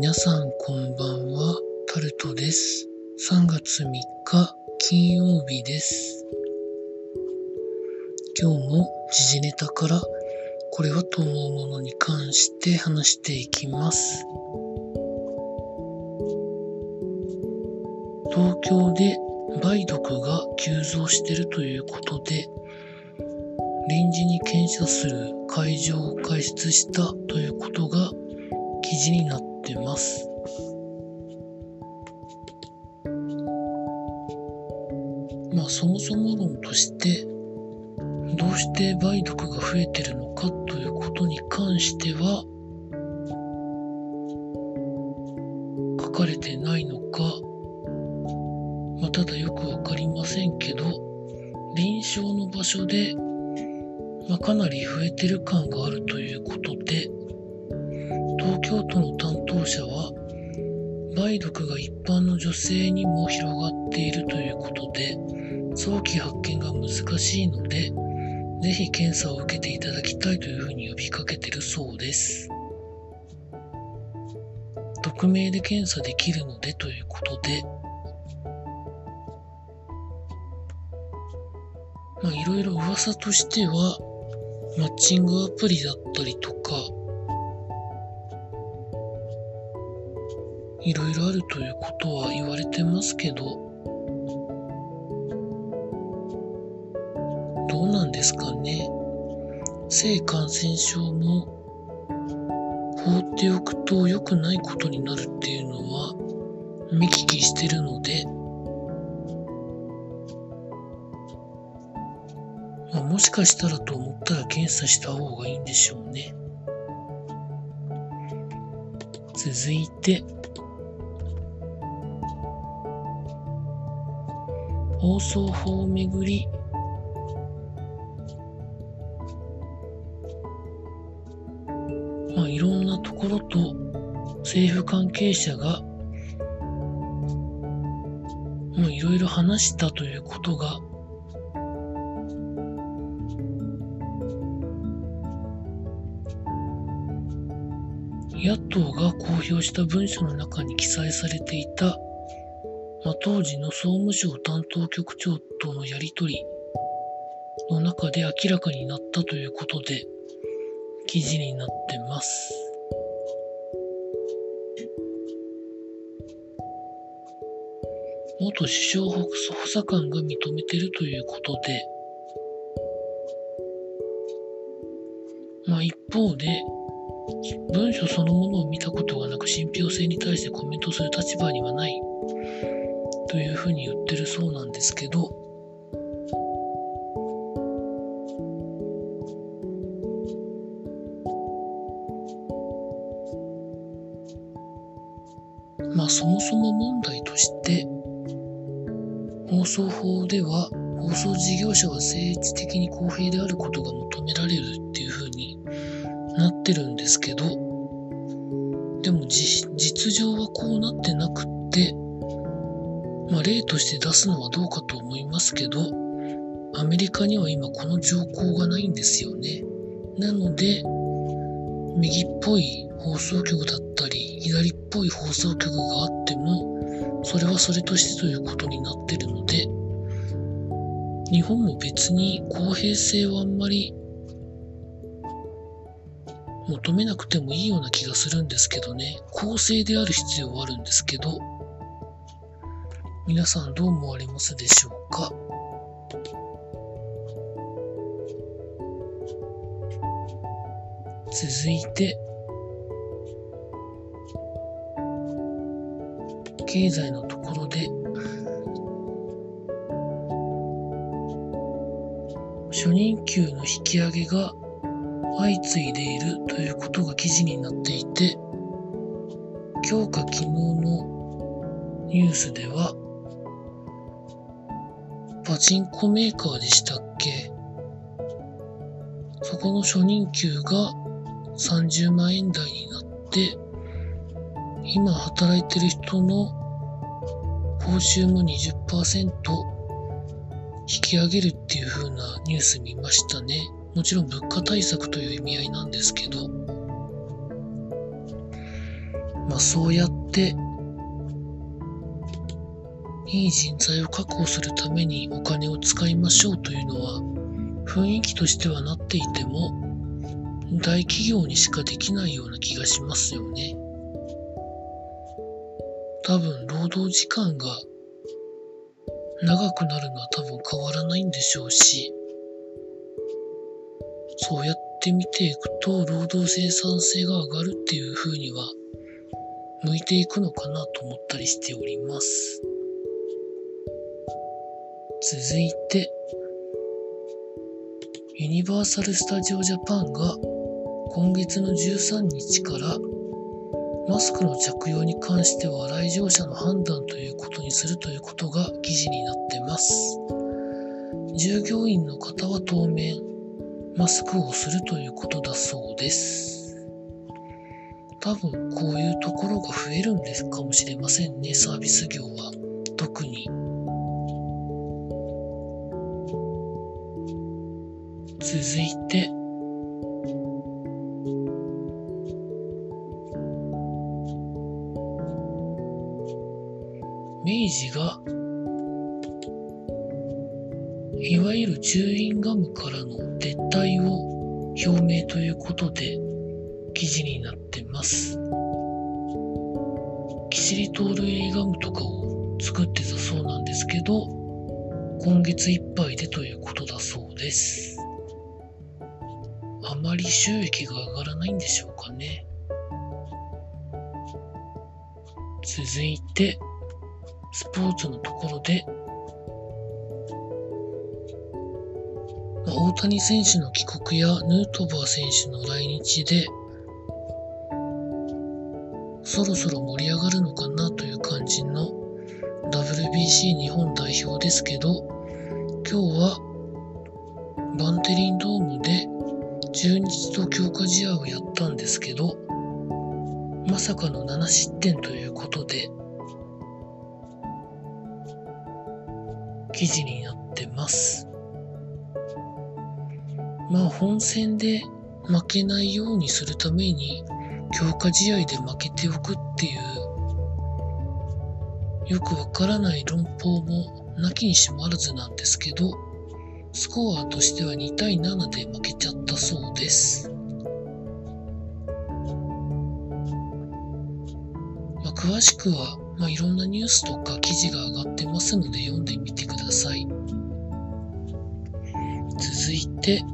皆さんこんばんは、タルトです。3月3日金曜日です。今日も時事ネタからこれはと思うものに関して話していきます。東京で梅毒が急増しているということで、臨時に検査する会場を開設したということが記事になってます。まあそもそも論としてどうして梅毒が増えてるのかということに関しては書かれてないのか、まあ、ただよくわかりませんけど臨床の場所で、まあ、かなり増えてる感があるということで東京都の担当者は梅毒が一般の女性にも広がっているということで早期発見が難しいのでぜひ検査を受けていただきたいというふうに呼びかけてるそうです。匿名で検査できるのでということで、まあいろいろ噂としては、マッチングアプリだったりとか、いろいろあるということは言われてますけど、どうなんですかね？性感染症も放っておくと良くないことになるっていうのは見聞きしてるので、まあ、もしかしたらと思ったら検査した方がいいんでしょうね。続いて、放送法をめぐりまあ、いろんなところと政府関係者がもういろいろ話したということが野党が公表した文書の中に記載されていた、まあ、当時の総務省担当局長とのやりとりの中で明らかになったということで、記事になってます。元首相補佐官が認めてるということで、まあ一方で、文書そのものを見たことがなく信憑性に対してコメントする立場にはないというふうに言ってるそうなんですけど、まあそもそも問題として放送法では放送事業者は政治的に公平であることが求められるっていうふうになってるんですけどでも実情はこうなってなくってまあ例として出すのはどうかと思いますけどアメリカには今この条項がないんですよねなので右っぽい放送局だったり、左っぽい放送局があっても、それはそれとしてということになってるので、日本も別に公平性はあんまり求めなくてもいいような気がするんですけどね。公正である必要はあるんですけど、皆さんどう思われますでしょうか？続いて、経済のところで初任給の引き上げが相次いでいるということが記事になっていて今日か昨日のニュースではパチンコメーカーでしたっけ？そこの初任給が30万円台になって今働いてる人の報酬も20%引き上げるっていう風なニュース見ましたね。もちろん物価対策という意味合いなんですけど、まあそうやっていい人材を確保するためにお金を使いましょうというのは雰囲気としてはなっていても大企業にしかできないような気がしますよね。多分労働時間が長くなるのは多分変わらないんでしょうしそうやって見ていくと労働生産性が上がるっていう風には向いていくのかなと思ったりしております。続いて、ユニバーサル・スタジオ・ジャパンが今月の13日からマスクの着用に関しては来場者の判断ということにするということが記事になってます。従業員の方は当面マスクをするということだそうです。多分こういうところが増えるんですかもしれませんね、サービス業は。特に。続いて、明治がいわゆるチューインガムからの撤退を表明ということで記事になってます。キシリトールエリガムとかを作ってたそうなんですけど、今月いっぱいでということだそうです。あまり収益が上がらないんでしょうかね。続いて、スポーツのところで、大谷選手の帰国やヌートバー選手の来日で、そろそろ盛り上がるのかなという感じの WBC 日本代表ですけど、今日はバンテリンドームで中日と強化試合をやったんですけど、まさかの7失点ということで、記事になってます。まあ本戦で負けないようにするために強化試合で負けておくっていうよくわからない論法もなきにしもあらずなんですけどスコアとしては2対7で負けちゃったそうです。まあ、詳しくは、まあ、いろんなニュースとか記事が上がってますので読んでみてください。続いて、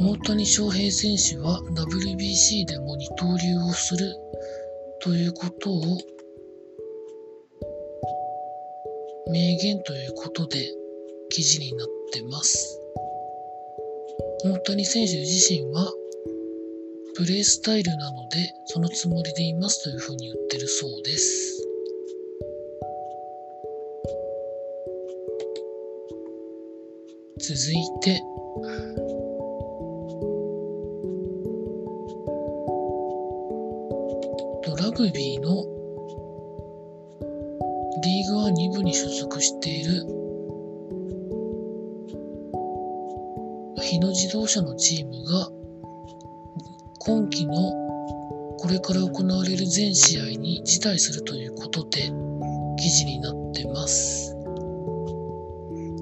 大谷翔平選手は WBC でも二刀流をするということを明言ということで記事になったてます。大谷選手自身はプレースタイルなのでそのつもりでいますというふうに言ってるそうです。続いてラグビーのリーグワン2部に所属している日野自動車のチームが今季のこれから行われる全試合に辞退するということで記事になってます。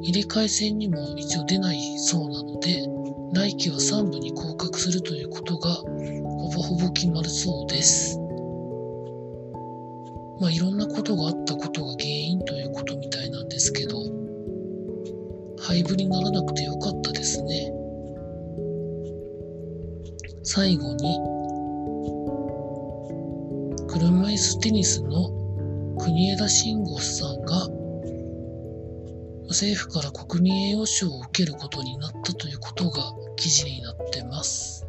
入れ替え戦にも一応出ないそうなので来季は3部に降格するということがほぼほぼ決まるそうです。まあいろんなことがあったことが原因ということみたいなんですけど、廃部にならなくてよかったですね。最後に、車椅子テニスの国枝慎吾さんが政府から国民栄誉賞を受けることになったということが記事になってます。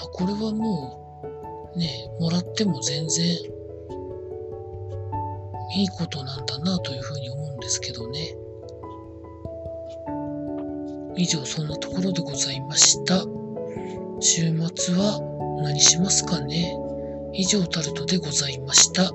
あ、これはもう、ね、もらっても全然いいことなんだなというふうに思うんですけどね。以上、そんなところでございました。週末は何しますかね以上タルトでございました。